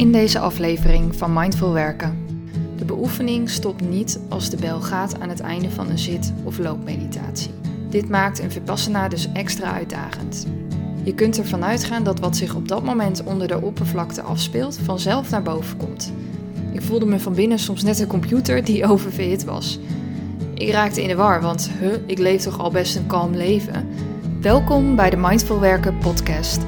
In deze aflevering van Mindful Werken. De beoefening stopt niet als de bel gaat aan het einde van een zit- of loopmeditatie. Dit maakt een vipassana dus extra uitdagend. Je kunt ervan uitgaan dat wat zich op dat moment onder de oppervlakte afspeelt vanzelf naar boven komt. Ik voelde me van binnen soms net een computer die oververhit was. Ik raakte in de war, want huh, ik leef toch al best een kalm leven. Welkom bij de Mindful Werken podcast.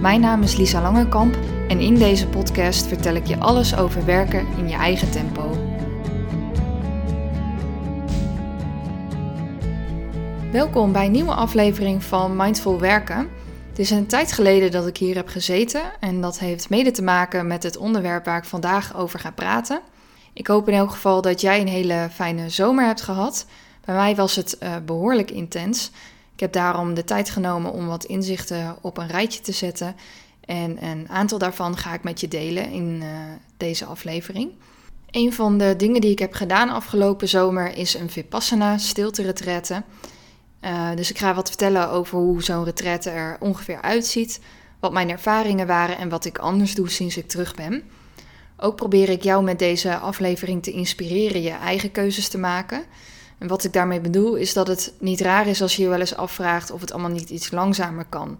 Mijn naam is Lisa Langekamp en in deze podcast vertel ik je alles over werken in je eigen tempo. Welkom bij een nieuwe aflevering van Mindful Werken. Het is een tijd geleden dat ik hier heb gezeten en dat heeft mede te maken met het onderwerp waar ik vandaag over ga praten. Ik hoop in elk geval dat jij een hele fijne zomer hebt gehad. Bij mij was het uh, behoorlijk intens. Ik heb daarom de tijd genomen om wat inzichten op een rijtje te zetten. En een aantal daarvan ga ik met je delen in uh, deze aflevering. Een van de dingen die ik heb gedaan afgelopen zomer is een Vipassana stilte retraite. Uh, dus ik ga wat vertellen over hoe zo'n retraite er ongeveer uitziet, wat mijn ervaringen waren en wat ik anders doe sinds ik terug ben. Ook probeer ik jou met deze aflevering te inspireren je eigen keuzes te maken. En wat ik daarmee bedoel is dat het niet raar is als je je wel eens afvraagt of het allemaal niet iets langzamer kan.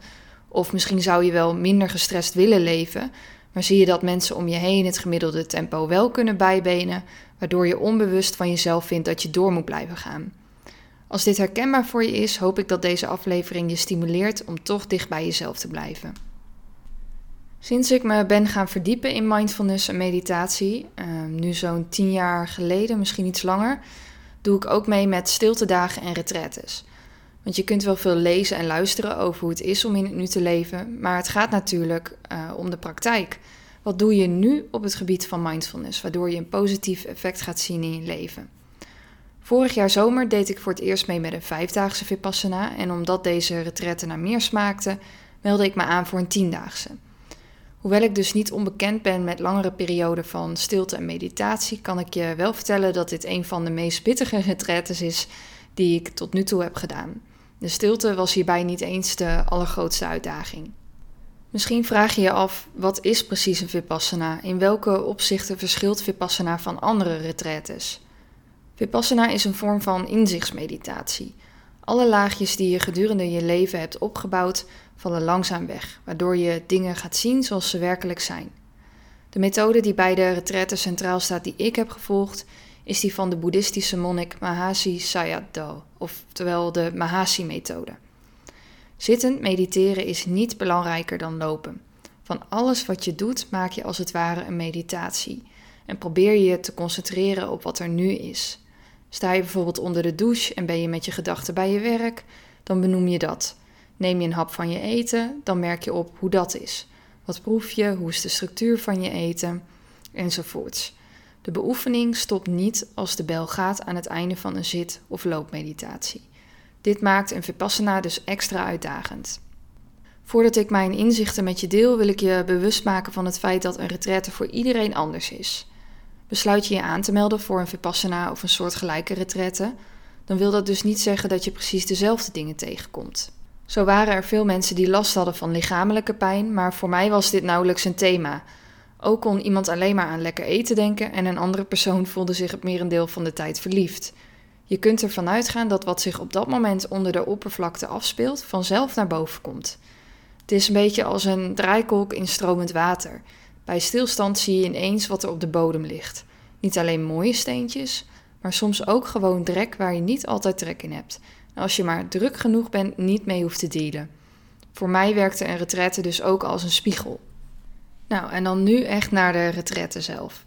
Of misschien zou je wel minder gestrest willen leven, maar zie je dat mensen om je heen het gemiddelde tempo wel kunnen bijbenen, waardoor je onbewust van jezelf vindt dat je door moet blijven gaan. Als dit herkenbaar voor je is, hoop ik dat deze aflevering je stimuleert om toch dicht bij jezelf te blijven. Sinds ik me ben gaan verdiepen in mindfulness en meditatie, uh, nu zo'n tien jaar geleden, misschien iets langer, doe ik ook mee met stiltedagen en retretes. Want je kunt wel veel lezen en luisteren over hoe het is om in het nu te leven, maar het gaat natuurlijk uh, om de praktijk. Wat doe je nu op het gebied van mindfulness, waardoor je een positief effect gaat zien in je leven? Vorig jaar zomer deed ik voor het eerst mee met een vijfdaagse Vipassana en omdat deze retraite naar meer smaakte, meldde ik me aan voor een tiendaagse. Hoewel ik dus niet onbekend ben met langere perioden van stilte en meditatie, kan ik je wel vertellen dat dit een van de meest pittige retraites is die ik tot nu toe heb gedaan. De stilte was hierbij niet eens de allergrootste uitdaging. Misschien vraag je je af, wat is precies een Vipassana? In welke opzichten verschilt Vipassana van andere retraites? Vipassana is een vorm van inzichtsmeditatie. Alle laagjes die je gedurende je leven hebt opgebouwd, vallen langzaam weg, waardoor je dingen gaat zien zoals ze werkelijk zijn. De methode die bij de retraite centraal staat die ik heb gevolgd, is die van de boeddhistische monnik Mahasi Sayadaw, oftewel de Mahasi-methode. Zittend mediteren is niet belangrijker dan lopen. Van alles wat je doet maak je als het ware een meditatie en probeer je te concentreren op wat er nu is. Sta je bijvoorbeeld onder de douche en ben je met je gedachten bij je werk, dan benoem je dat. Neem je een hap van je eten, dan merk je op hoe dat is. Wat proef je, hoe is de structuur van je eten, enzovoorts. De beoefening stopt niet als de bel gaat aan het einde van een zit- of loopmeditatie. Dit maakt een vipassana dus extra uitdagend. Voordat ik mijn inzichten met je deel, wil ik je bewust maken van het feit dat een retraite voor iedereen anders is. Besluit je je aan te melden voor een vipassana of een soortgelijke retraite, dan wil dat dus niet zeggen dat je precies dezelfde dingen tegenkomt. Zo waren er veel mensen die last hadden van lichamelijke pijn, maar voor mij was dit nauwelijks een thema. Ook kon iemand alleen maar aan lekker eten denken en een andere persoon voelde zich het merendeel van de tijd verliefd. Je kunt ervan uitgaan dat wat zich op dat moment onder de oppervlakte afspeelt vanzelf naar boven komt. Het is een beetje als een draaikolk in stromend water. Bij stilstand zie je ineens wat er op de bodem ligt. Niet alleen mooie steentjes, maar soms ook gewoon drek waar je niet altijd trek in hebt. En als je maar druk genoeg bent, niet mee hoeft te dealen. Voor mij werkte een retraite dus ook als een spiegel. Nou, en dan nu echt naar de retraite zelf.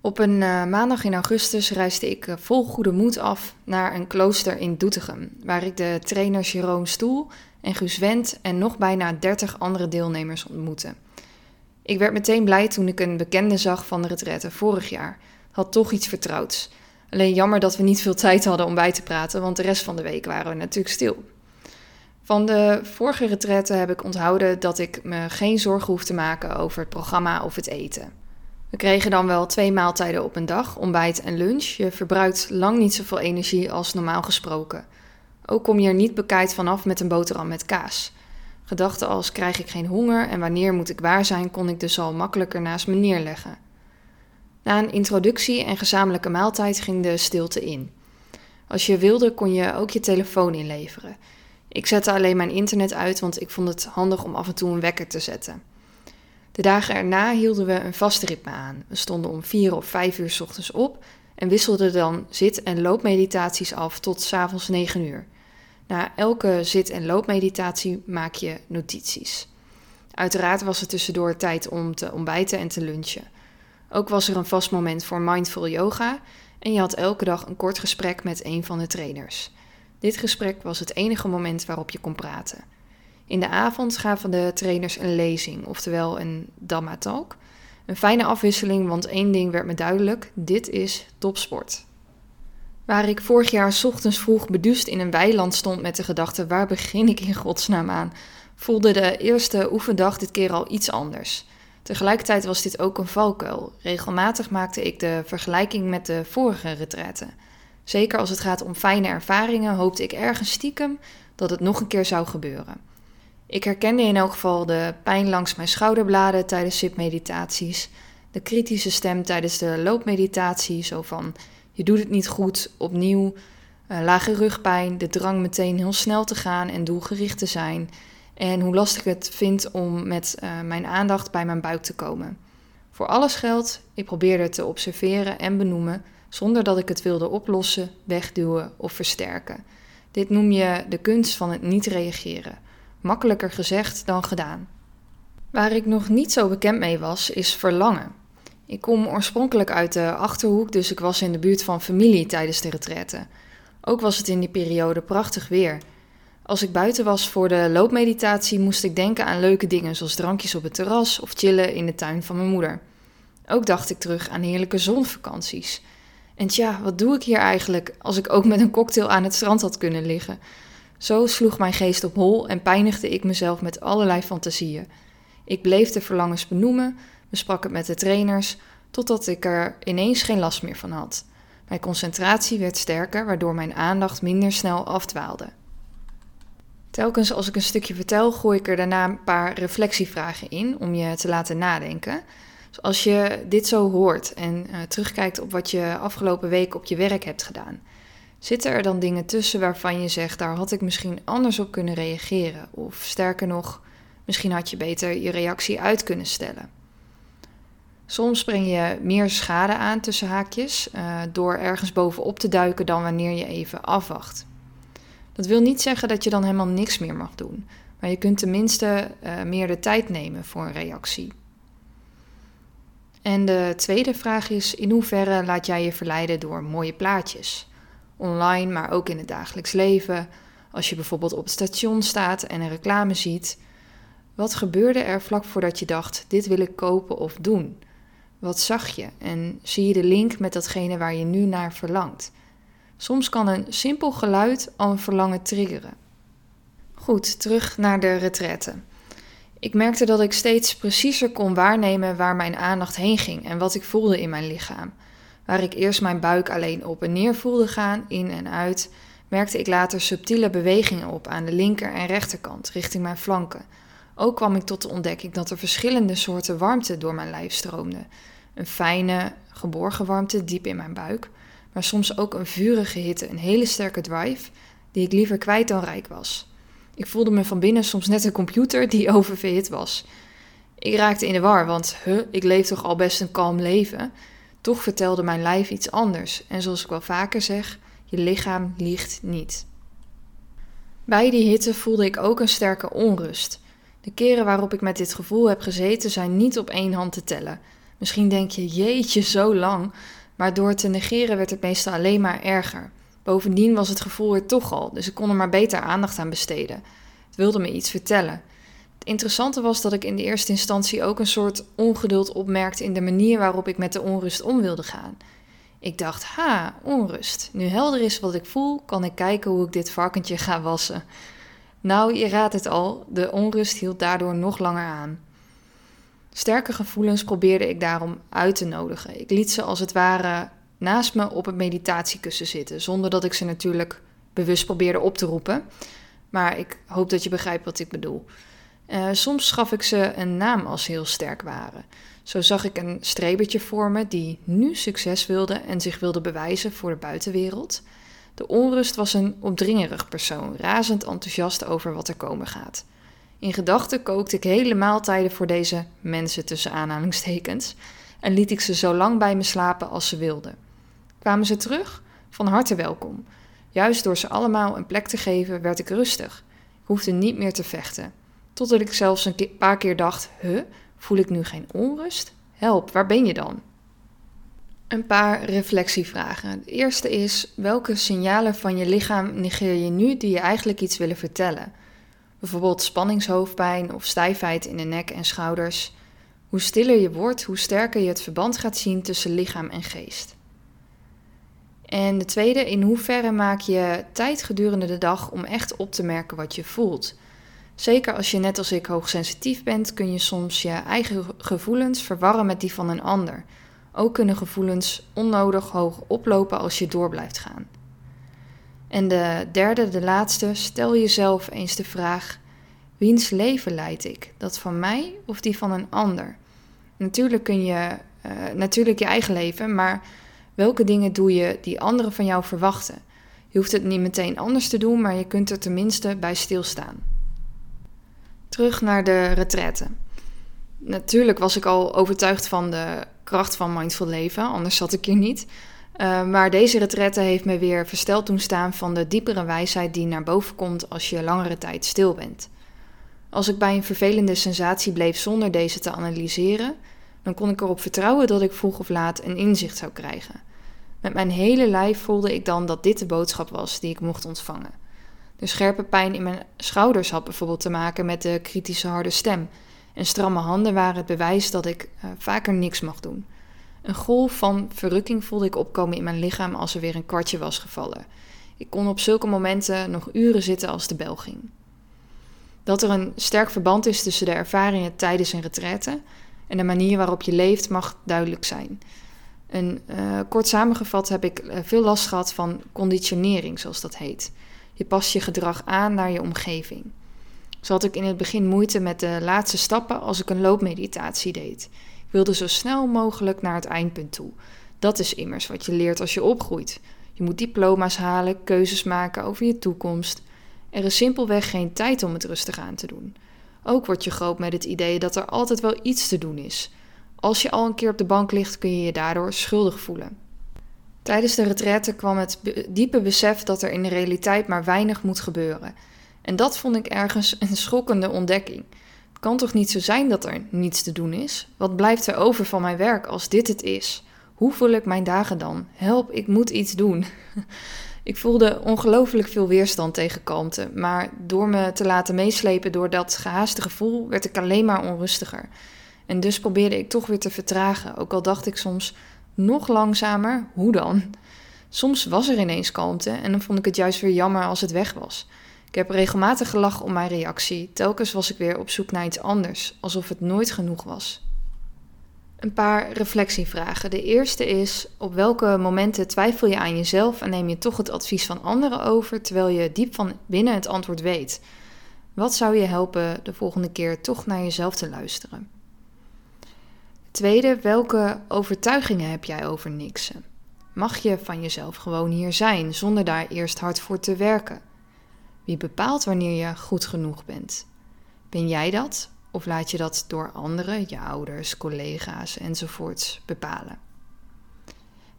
Op een uh, maandag in augustus reisde ik uh, vol goede moed af naar een klooster in Doetinchem, waar ik de trainers Jeroen Stoel en Guus Wendt en nog bijna 30 andere deelnemers ontmoette. Ik werd meteen blij toen ik een bekende zag van de retraite vorig jaar. Had toch iets vertrouwds. Alleen jammer dat we niet veel tijd hadden om bij te praten, want de rest van de week waren we natuurlijk stil. Van de vorige retraite heb ik onthouden dat ik me geen zorgen hoef te maken over het programma of het eten. We kregen dan wel twee maaltijden op een dag, ontbijt en lunch. Je verbruikt lang niet zoveel energie als normaal gesproken. Ook kom je er niet bekijkt vanaf met een boterham met kaas. Gedachten als krijg ik geen honger en wanneer moet ik waar zijn, kon ik dus al makkelijker naast me neerleggen. Na een introductie en gezamenlijke maaltijd ging de stilte in. Als je wilde, kon je ook je telefoon inleveren. Ik zette alleen mijn internet uit, want ik vond het handig om af en toe een wekker te zetten. De dagen erna hielden we een vast ritme aan. We stonden om vier of vijf uur s ochtends op en wisselden dan zit- en loopmeditaties af tot s avonds negen uur. Na elke zit- en loopmeditatie maak je notities. Uiteraard was er tussendoor tijd om te ontbijten en te lunchen. Ook was er een vast moment voor mindful yoga en je had elke dag een kort gesprek met een van de trainers. Dit gesprek was het enige moment waarop je kon praten. In de avond gaven de trainers een lezing, oftewel een Dhamma Talk. Een fijne afwisseling, want één ding werd me duidelijk: dit is topsport. Waar ik vorig jaar ochtends vroeg beduust in een weiland stond met de gedachte: waar begin ik in godsnaam aan? voelde de eerste oefendag dit keer al iets anders. Tegelijkertijd was dit ook een valkuil. Regelmatig maakte ik de vergelijking met de vorige retretten. Zeker als het gaat om fijne ervaringen, hoopte ik ergens stiekem dat het nog een keer zou gebeuren. Ik herkende in elk geval de pijn langs mijn schouderbladen tijdens zitmeditaties, de kritische stem tijdens de loopmeditatie, zo van je doet het niet goed, opnieuw, uh, lage rugpijn, de drang meteen heel snel te gaan en doelgericht te zijn, en hoe lastig het vind om met uh, mijn aandacht bij mijn buik te komen. Voor alles geldt, ik probeerde te observeren en benoemen zonder dat ik het wilde oplossen, wegduwen of versterken. Dit noem je de kunst van het niet reageren. Makkelijker gezegd dan gedaan. Waar ik nog niet zo bekend mee was, is verlangen. Ik kom oorspronkelijk uit de achterhoek, dus ik was in de buurt van familie tijdens de retraite. Ook was het in die periode prachtig weer. Als ik buiten was voor de loopmeditatie, moest ik denken aan leuke dingen, zoals drankjes op het terras of chillen in de tuin van mijn moeder. Ook dacht ik terug aan heerlijke zonvakanties. En tja, wat doe ik hier eigenlijk als ik ook met een cocktail aan het strand had kunnen liggen? Zo sloeg mijn geest op hol en pijnigde ik mezelf met allerlei fantasieën. Ik bleef de verlangens benoemen, besprak het met de trainers, totdat ik er ineens geen last meer van had. Mijn concentratie werd sterker, waardoor mijn aandacht minder snel afdwaalde. Telkens als ik een stukje vertel, gooi ik er daarna een paar reflectievragen in om je te laten nadenken. Dus als je dit zo hoort en uh, terugkijkt op wat je afgelopen week op je werk hebt gedaan, zitten er dan dingen tussen waarvan je zegt, daar had ik misschien anders op kunnen reageren? Of sterker nog, misschien had je beter je reactie uit kunnen stellen. Soms breng je meer schade aan tussen haakjes uh, door ergens bovenop te duiken dan wanneer je even afwacht. Dat wil niet zeggen dat je dan helemaal niks meer mag doen, maar je kunt tenminste uh, meer de tijd nemen voor een reactie. En de tweede vraag is: in hoeverre laat jij je verleiden door mooie plaatjes? Online, maar ook in het dagelijks leven. Als je bijvoorbeeld op het station staat en een reclame ziet. Wat gebeurde er vlak voordat je dacht: dit wil ik kopen of doen? Wat zag je en zie je de link met datgene waar je nu naar verlangt? Soms kan een simpel geluid al een verlangen triggeren. Goed, terug naar de retraite. Ik merkte dat ik steeds preciezer kon waarnemen waar mijn aandacht heen ging en wat ik voelde in mijn lichaam. Waar ik eerst mijn buik alleen op en neer voelde gaan, in en uit, merkte ik later subtiele bewegingen op aan de linker en rechterkant, richting mijn flanken. Ook kwam ik tot de ontdekking dat er verschillende soorten warmte door mijn lijf stroomden. Een fijne, geborgen warmte diep in mijn buik, maar soms ook een vurige hitte, een hele sterke drive, die ik liever kwijt dan rijk was. Ik voelde me van binnen soms net een computer die oververhit was. Ik raakte in de war, want huh, ik leef toch al best een kalm leven. Toch vertelde mijn lijf iets anders. En zoals ik wel vaker zeg, je lichaam liegt niet. Bij die hitte voelde ik ook een sterke onrust. De keren waarop ik met dit gevoel heb gezeten zijn niet op één hand te tellen. Misschien denk je, jeetje, zo lang. Maar door te negeren werd het meestal alleen maar erger. Bovendien was het gevoel er toch al, dus ik kon er maar beter aandacht aan besteden. Het wilde me iets vertellen. Het interessante was dat ik in de eerste instantie ook een soort ongeduld opmerkte in de manier waarop ik met de onrust om wilde gaan. Ik dacht, ha, onrust. Nu helder is wat ik voel, kan ik kijken hoe ik dit varkentje ga wassen. Nou, je raadt het al, de onrust hield daardoor nog langer aan. Sterke gevoelens probeerde ik daarom uit te nodigen. Ik liet ze als het ware naast me op het meditatiekussen zitten, zonder dat ik ze natuurlijk bewust probeerde op te roepen. Maar ik hoop dat je begrijpt wat ik bedoel. Uh, soms gaf ik ze een naam als heel sterk waren. Zo zag ik een strebertje voor me die nu succes wilde en zich wilde bewijzen voor de buitenwereld. De onrust was een opdringerig persoon, razend enthousiast over wat er komen gaat. In gedachten kookte ik hele maaltijden voor deze mensen tussen aanhalingstekens en liet ik ze zo lang bij me slapen als ze wilden. Kwamen ze terug? Van harte welkom. Juist door ze allemaal een plek te geven, werd ik rustig. Ik hoefde niet meer te vechten. Totdat ik zelfs een paar keer dacht: Huh, voel ik nu geen onrust? Help, waar ben je dan? Een paar reflectievragen. De eerste is: welke signalen van je lichaam negeer je nu die je eigenlijk iets willen vertellen? Bijvoorbeeld spanningshoofdpijn of stijfheid in de nek en schouders. Hoe stiller je wordt, hoe sterker je het verband gaat zien tussen lichaam en geest. En de tweede, in hoeverre maak je tijd gedurende de dag om echt op te merken wat je voelt? Zeker als je net als ik hoogsensitief bent, kun je soms je eigen gevoelens verwarren met die van een ander. Ook kunnen gevoelens onnodig hoog oplopen als je door blijft gaan. En de derde, de laatste, stel jezelf eens de vraag: wiens leven leid ik? Dat van mij of die van een ander? Natuurlijk kun je uh, natuurlijk je eigen leven, maar welke dingen doe je die anderen van jou verwachten? Je hoeft het niet meteen anders te doen, maar je kunt er tenminste bij stilstaan. Terug naar de retraite. Natuurlijk was ik al overtuigd van de kracht van mindful leven, anders zat ik hier niet. Uh, maar deze retraite heeft me weer versteld doen staan van de diepere wijsheid die naar boven komt als je langere tijd stil bent. Als ik bij een vervelende sensatie bleef zonder deze te analyseren, dan kon ik erop vertrouwen dat ik vroeg of laat een inzicht zou krijgen. Met mijn hele lijf voelde ik dan dat dit de boodschap was die ik mocht ontvangen. De scherpe pijn in mijn schouders had bijvoorbeeld te maken met de kritische harde stem. En stramme handen waren het bewijs dat ik uh, vaker niks mag doen. Een golf van verrukking voelde ik opkomen in mijn lichaam als er weer een kwartje was gevallen. Ik kon op zulke momenten nog uren zitten als de bel ging. Dat er een sterk verband is tussen de ervaringen tijdens een retraite en de manier waarop je leeft mag duidelijk zijn. En uh, kort samengevat heb ik uh, veel last gehad van conditionering, zoals dat heet. Je past je gedrag aan naar je omgeving. Zo had ik in het begin moeite met de laatste stappen als ik een loopmeditatie deed. Ik wilde zo snel mogelijk naar het eindpunt toe. Dat is immers wat je leert als je opgroeit. Je moet diploma's halen, keuzes maken over je toekomst. Er is simpelweg geen tijd om het rustig aan te doen. Ook word je groot met het idee dat er altijd wel iets te doen is. Als je al een keer op de bank ligt, kun je je daardoor schuldig voelen. Tijdens de retraite kwam het diepe besef dat er in de realiteit maar weinig moet gebeuren. En dat vond ik ergens een schokkende ontdekking. Het kan toch niet zo zijn dat er niets te doen is? Wat blijft er over van mijn werk als dit het is? Hoe voel ik mijn dagen dan? Help, ik moet iets doen. ik voelde ongelooflijk veel weerstand tegen kalmte, maar door me te laten meeslepen door dat gehaaste gevoel werd ik alleen maar onrustiger. En dus probeerde ik toch weer te vertragen, ook al dacht ik soms nog langzamer, hoe dan? Soms was er ineens kalmte en dan vond ik het juist weer jammer als het weg was. Ik heb regelmatig gelachen om mijn reactie. Telkens was ik weer op zoek naar iets anders, alsof het nooit genoeg was. Een paar reflectievragen. De eerste is: op welke momenten twijfel je aan jezelf en neem je toch het advies van anderen over terwijl je diep van binnen het antwoord weet? Wat zou je helpen de volgende keer toch naar jezelf te luisteren? Tweede, welke overtuigingen heb jij over niksen? Mag je van jezelf gewoon hier zijn zonder daar eerst hard voor te werken? Wie bepaalt wanneer je goed genoeg bent? Ben jij dat of laat je dat door anderen, je ouders, collega's enzovoorts bepalen?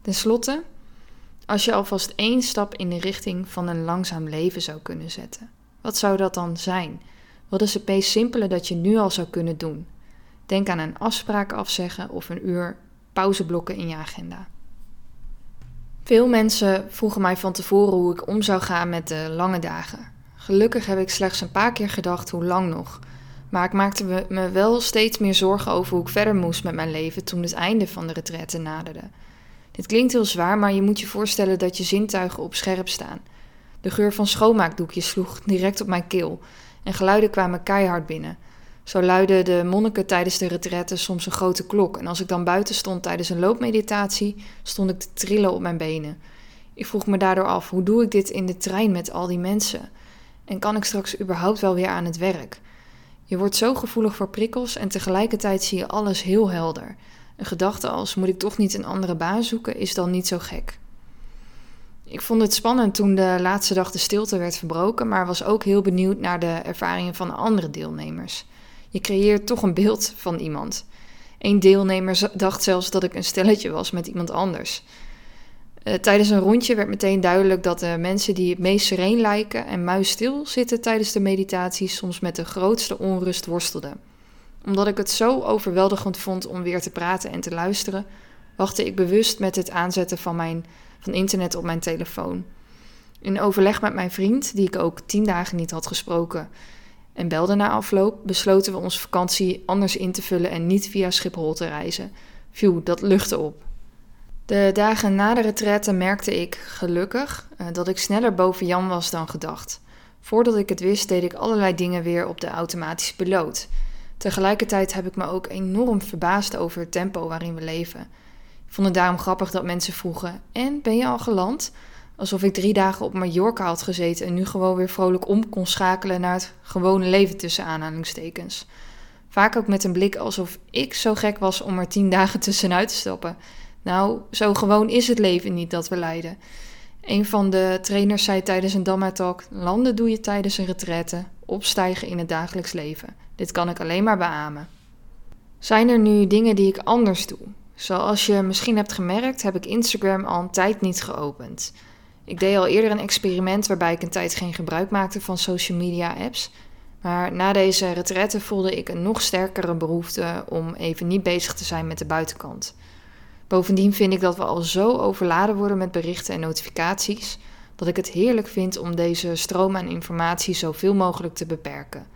Ten slotte, als je alvast één stap in de richting van een langzaam leven zou kunnen zetten, wat zou dat dan zijn? Wat is het meest simpele dat je nu al zou kunnen doen? Denk aan een afspraak afzeggen of een uur pauzeblokken in je agenda. Veel mensen vroegen mij van tevoren hoe ik om zou gaan met de lange dagen. Gelukkig heb ik slechts een paar keer gedacht hoe lang nog. Maar ik maakte me wel steeds meer zorgen over hoe ik verder moest met mijn leven toen het einde van de retraite naderde. Dit klinkt heel zwaar, maar je moet je voorstellen dat je zintuigen op scherp staan. De geur van schoonmaakdoekjes sloeg direct op mijn keel en geluiden kwamen keihard binnen. Zo luidden de monniken tijdens de retraite soms een grote klok. En als ik dan buiten stond tijdens een loopmeditatie, stond ik te trillen op mijn benen. Ik vroeg me daardoor af: hoe doe ik dit in de trein met al die mensen? En kan ik straks überhaupt wel weer aan het werk? Je wordt zo gevoelig voor prikkels en tegelijkertijd zie je alles heel helder. Een gedachte als moet ik toch niet een andere baan zoeken is dan niet zo gek. Ik vond het spannend toen de laatste dag de stilte werd verbroken, maar was ook heel benieuwd naar de ervaringen van andere deelnemers. Je creëert toch een beeld van iemand. Een deelnemer dacht zelfs dat ik een stelletje was met iemand anders. Uh, tijdens een rondje werd meteen duidelijk dat de mensen die het meest sereen lijken en muisstil zitten tijdens de meditatie soms met de grootste onrust worstelden. Omdat ik het zo overweldigend vond om weer te praten en te luisteren, wachtte ik bewust met het aanzetten van, mijn, van internet op mijn telefoon. In overleg met mijn vriend, die ik ook tien dagen niet had gesproken, en belde na afloop, besloten we onze vakantie anders in te vullen en niet via Schiphol te reizen. Phew, dat luchtte op. De dagen na de retraite merkte ik, gelukkig, eh, dat ik sneller boven Jan was dan gedacht. Voordat ik het wist, deed ik allerlei dingen weer op de automatische piloot. Tegelijkertijd heb ik me ook enorm verbaasd over het tempo waarin we leven. Ik vond het daarom grappig dat mensen vroegen: En ben je al geland? Alsof ik drie dagen op Mallorca had gezeten en nu gewoon weer vrolijk om kon schakelen naar het gewone leven tussen aanhalingstekens. Vaak ook met een blik alsof ik zo gek was om er tien dagen tussenuit te stappen. Nou, zo gewoon is het leven niet dat we leiden. Een van de trainers zei tijdens een Dhamma-talk: landen doe je tijdens een retraite, opstijgen in het dagelijks leven. Dit kan ik alleen maar beamen. Zijn er nu dingen die ik anders doe? Zoals je misschien hebt gemerkt, heb ik Instagram al een tijd niet geopend. Ik deed al eerder een experiment waarbij ik een tijd geen gebruik maakte van social media apps. Maar na deze retraite voelde ik een nog sterkere behoefte om even niet bezig te zijn met de buitenkant. Bovendien vind ik dat we al zo overladen worden met berichten en notificaties dat ik het heerlijk vind om deze stroom aan informatie zoveel mogelijk te beperken.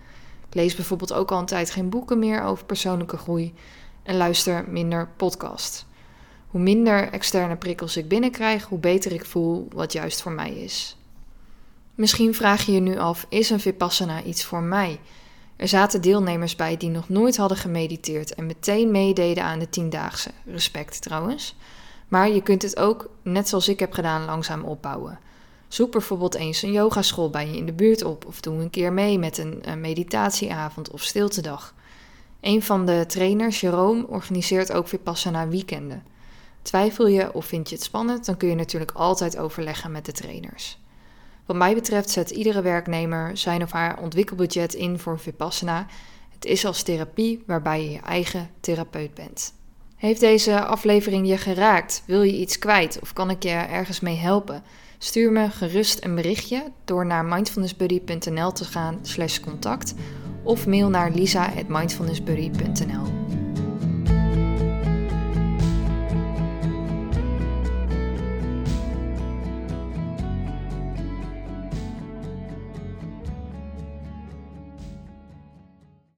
Ik lees bijvoorbeeld ook al een tijd geen boeken meer over persoonlijke groei en luister minder podcasts. Hoe minder externe prikkels ik binnenkrijg, hoe beter ik voel wat juist voor mij is. Misschien vraag je je nu af: is een Vipassana iets voor mij? Er zaten deelnemers bij die nog nooit hadden gemediteerd en meteen meededen aan de tiendaagse. Respect trouwens. Maar je kunt het ook, net zoals ik heb gedaan, langzaam opbouwen. Zoek bijvoorbeeld eens een yogaschool bij je in de buurt op of doe een keer mee met een, meditatieavond of stiltedag. Een van de trainers, Jerome, organiseert ook Vipassana weekenden. Twijfel je of vind je het spannend, dan kun je natuurlijk altijd overleggen met de trainers. Wat mij betreft zet iedere werknemer zijn of haar ontwikkelbudget in voor Vipassana. Het is als therapie waarbij je je eigen therapeut bent. Heeft deze aflevering je geraakt? Wil je iets kwijt of kan ik je ergens mee helpen? Stuur me gerust een berichtje door naar mindfulnessbuddy.nl te gaan slash contact of mail naar lisa.mindfulnessbuddy.nl